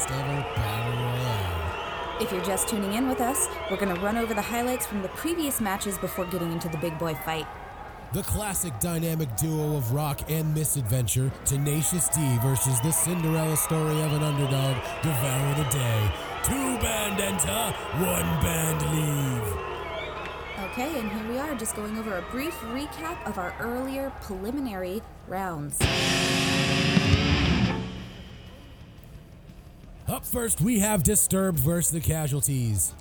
This is our first ever Battle Royale. If you're just tuning in with us, we're going to run over the highlights from the previous matches before getting into the big boy fight. The classic dynamic duo of rock and misadventure, Tenacious D versus the Cinderella story of an underdog, Devour the Day. Two band enter, one band leave. Okay, and here we are, just going over a brief recap of our earlier preliminary rounds. Up first, we have Disturbed versus the Casualties.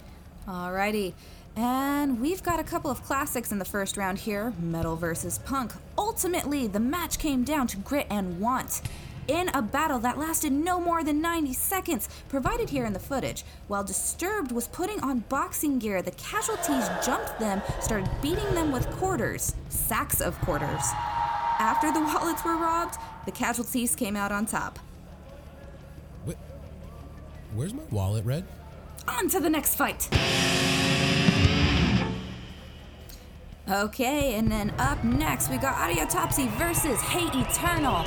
Alrighty, and we've got a couple of classics in the first round here metal versus punk. Ultimately, the match came down to grit and want. In a battle that lasted no more than 90 seconds, provided here in the footage, while Disturbed was putting on boxing gear, the casualties jumped them, started beating them with quarters, sacks of quarters. After the wallets were robbed, the casualties came out on top. Where's my wallet, Red? On to the next fight. Okay, and then up next we got Audiotopsy versus Hate Eternal.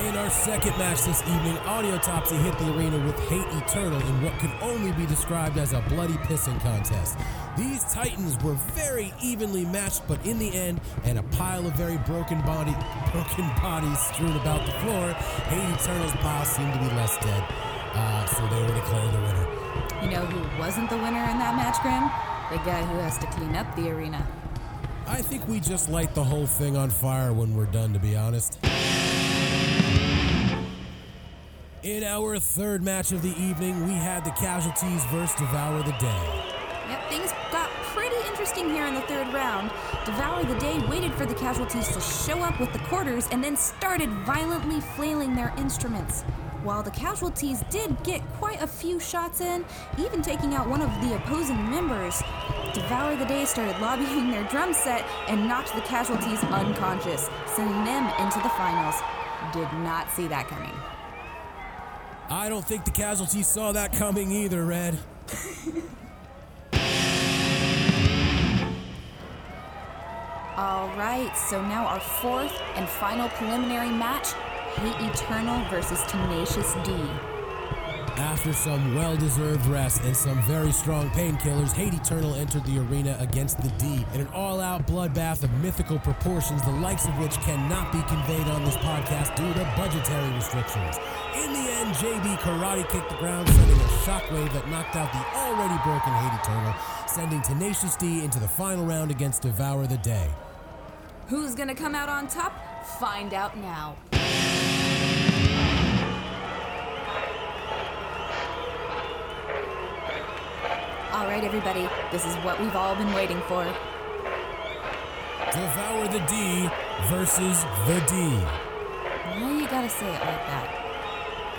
In our second match this evening, Audiotopsy hit the arena with Hate Eternal in what could only be described as a bloody pissing contest. These titans were very evenly matched, but in the end, and a pile of very broken body, broken bodies strewn about the floor, Hate Eternal's pile seemed to be less dead. Uh, so they were declared the winner. You know who wasn't the winner in that match, Grim? The guy who has to clean up the arena. I think we just light the whole thing on fire when we're done, to be honest. In our third match of the evening, we had the Casualties versus Devour the Day. Yep, things got pretty interesting here in the third round. Devour the Day waited for the casualties to show up with the quarters and then started violently flailing their instruments. While the casualties did get quite a few shots in, even taking out one of the opposing members, Devour the Day started lobbying their drum set and knocked the casualties unconscious, sending them into the finals. Did not see that coming. I don't think the Casualties saw that coming either, Red. All right, so now our fourth and final preliminary match Hate Eternal versus Tenacious D. After some well deserved rest and some very strong painkillers, Hate Eternal entered the arena against the D in an all out bloodbath of mythical proportions, the likes of which cannot be conveyed on this podcast due to budgetary restrictions. In the end, JB karate kicked the ground, sending a shockwave that knocked out the already broken Hate Eternal, sending Tenacious D into the final round against Devour the Day. Who's gonna come out on top? Find out now. All right, everybody, this is what we've all been waiting for. Devour the D versus the D. Why you gotta say it like that?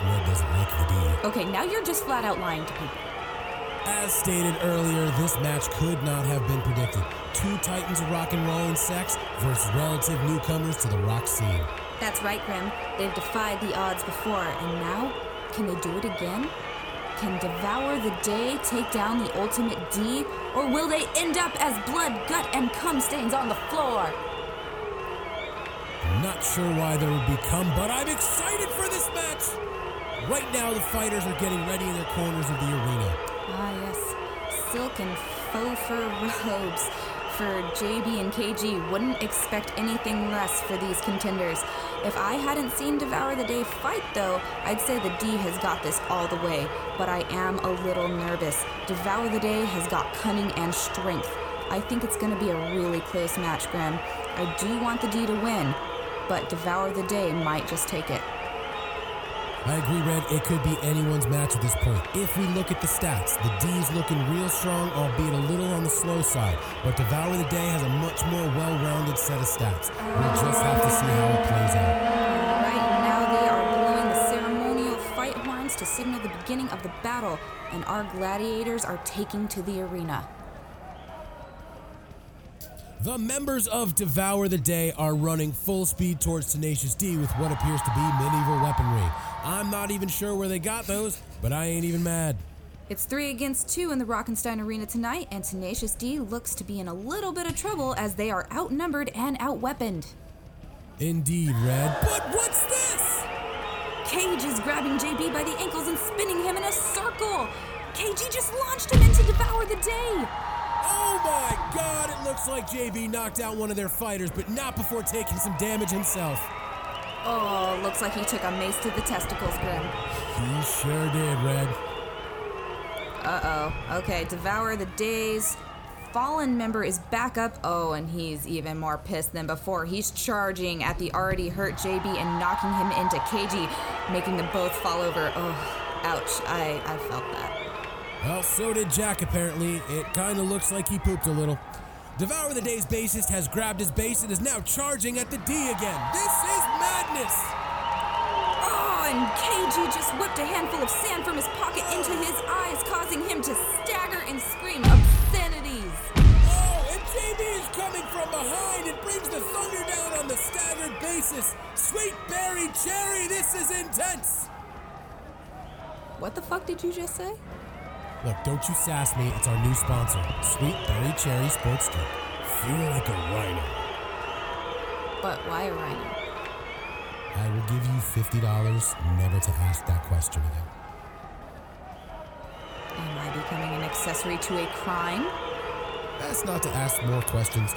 Red doesn't like the D. Okay, now you're just flat out lying to people. As stated earlier, this match could not have been predicted. Two titans of rock and roll and sex versus relative newcomers to the rock scene. That's right, Grim. They've defied the odds before, and now, can they do it again? Can Devour the Day take down the Ultimate D, or will they end up as blood, gut, and cum stains on the floor? I'm not sure why there would be come, but I'm excited for this match! Right now, the fighters are getting ready in their corners of the arena. Ah, yes. Silk and faux fur robes for JB and KG wouldn't expect anything less for these contenders. If I hadn't seen Devour the Day fight, though, I'd say the D has got this all the way, but I am a little nervous. Devour the Day has got cunning and strength. I think it's going to be a really close match, Graham. I do want the D to win, but Devour the Day might just take it. I agree, Red. It could be anyone's match at this point. If we look at the stats, the D's looking real strong, albeit a little on the slow side. But Devour the Day has a much more well rounded set of stats. We'll just have to see how it plays out. Right now they are blowing the ceremonial fight horns to signal the beginning of the battle, and our gladiators are taking to the arena. The members of Devour the Day are running full speed towards Tenacious D with what appears to be medieval weaponry. I'm not even sure where they got those, but I ain't even mad. It's three against two in the Rockenstein Arena tonight, and Tenacious D looks to be in a little bit of trouble as they are outnumbered and outweaponed. Indeed, Red. But what's this? Cage is grabbing JB by the ankles and spinning him in a circle. KG just launched him into Devour the Day. Oh my god, it looks like JB knocked out one of their fighters, but not before taking some damage himself. Oh, looks like he took a mace to the testicles, Grim. He sure did, Red. Uh oh. Okay, Devour the Days. Fallen member is back up. Oh, and he's even more pissed than before. He's charging at the already hurt JB and knocking him into KG, making them both fall over. Oh, ouch. I, I felt that. Well, so did Jack, apparently. It kind of looks like he pooped a little. Devour the Day's bassist has grabbed his bass and is now charging at the D again. This is Oh, and KG just whipped a handful of sand from his pocket into his eyes, causing him to stagger and scream obscenities. Oh, and JB is coming from behind and brings the thunder down on the staggered bassist. Sweet Berry Cherry, this is intense! What the fuck did you just say? Look, don't you sass me. It's our new sponsor, Sweet Berry Cherry Sports Drink. Feel like a rhino. But why a rhino? I will give you $50 never to ask that question again. Am I becoming an accessory to a crime? Best not to ask more questions.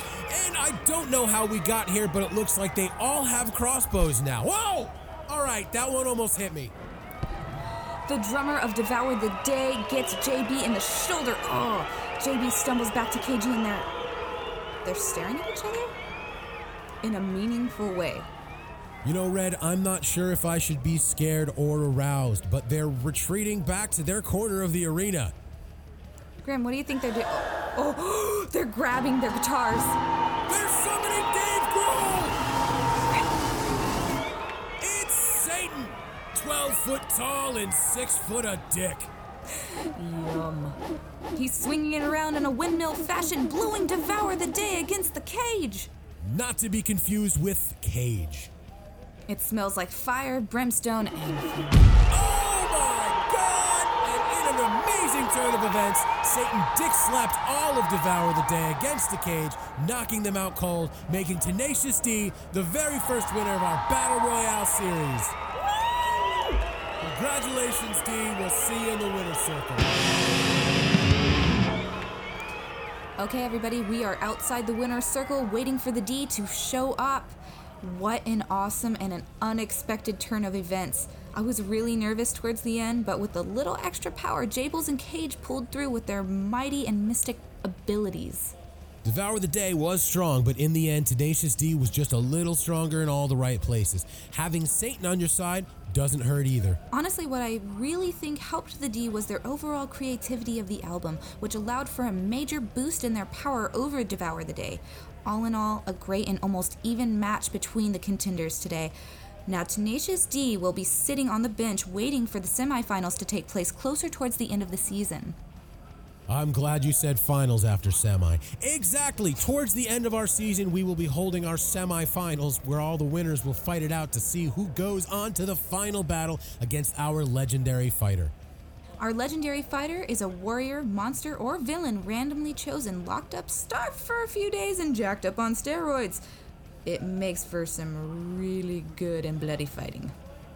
And I don't know how we got here, but it looks like they all have crossbows now. Whoa! All right, that one almost hit me. The drummer of Devour the Day gets JB in the shoulder. Oh, JB stumbles back to KG and they're they're staring at each other in a meaningful way. You know, Red, I'm not sure if I should be scared or aroused, but they're retreating back to their corner of the arena. Graham, what do you think they're doing? Oh, oh, they're grabbing their guitars. They're summoning Dave Grohl! It's Satan! 12 foot tall and 6 foot a dick. Yum. He's swinging it around in a windmill fashion, blowing Devour the Day against the cage. Not to be confused with Cage. It smells like fire, brimstone, and Oh my god! And in an amazing turn of events, Satan dick slapped all of Devour the Day against the cage, knocking them out cold, making Tenacious D the very first winner of our Battle Royale series. Congratulations, D. We'll see you in the winner's circle. Okay, everybody, we are outside the winner's circle waiting for the D to show up. What an awesome and an unexpected turn of events. I was really nervous towards the end, but with a little extra power, Jables and Cage pulled through with their mighty and mystic abilities. Devour the Day was strong, but in the end, Tenacious D was just a little stronger in all the right places. Having Satan on your side doesn't hurt either. Honestly, what I really think helped the D was their overall creativity of the album, which allowed for a major boost in their power over Devour the Day. All in all, a great and almost even match between the contenders today. Now, Tenacious D will be sitting on the bench waiting for the semifinals to take place closer towards the end of the season. I'm glad you said finals after semi. Exactly. Towards the end of our season, we will be holding our semifinals where all the winners will fight it out to see who goes on to the final battle against our legendary fighter. Our legendary fighter is a warrior, monster, or villain randomly chosen, locked up, starved for a few days, and jacked up on steroids. It makes for some really good and bloody fighting.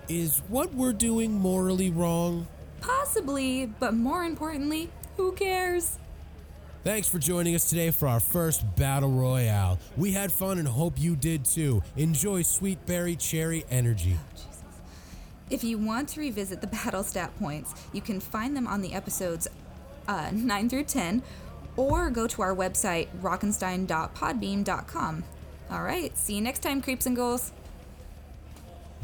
Is what we're doing morally wrong? Possibly, but more importantly, who cares? Thanks for joining us today for our first Battle Royale. We had fun and hope you did too. Enjoy Sweet Berry Cherry Energy. If you want to revisit the battle stat points, you can find them on the episodes uh, 9 through 10 or go to our website, rockenstein.podbean.com. All right, see you next time, creeps and ghouls.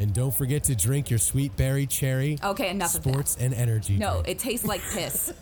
And don't forget to drink your Sweet Berry Cherry Okay, enough of that. Sports and Energy. No, drink. it tastes like piss.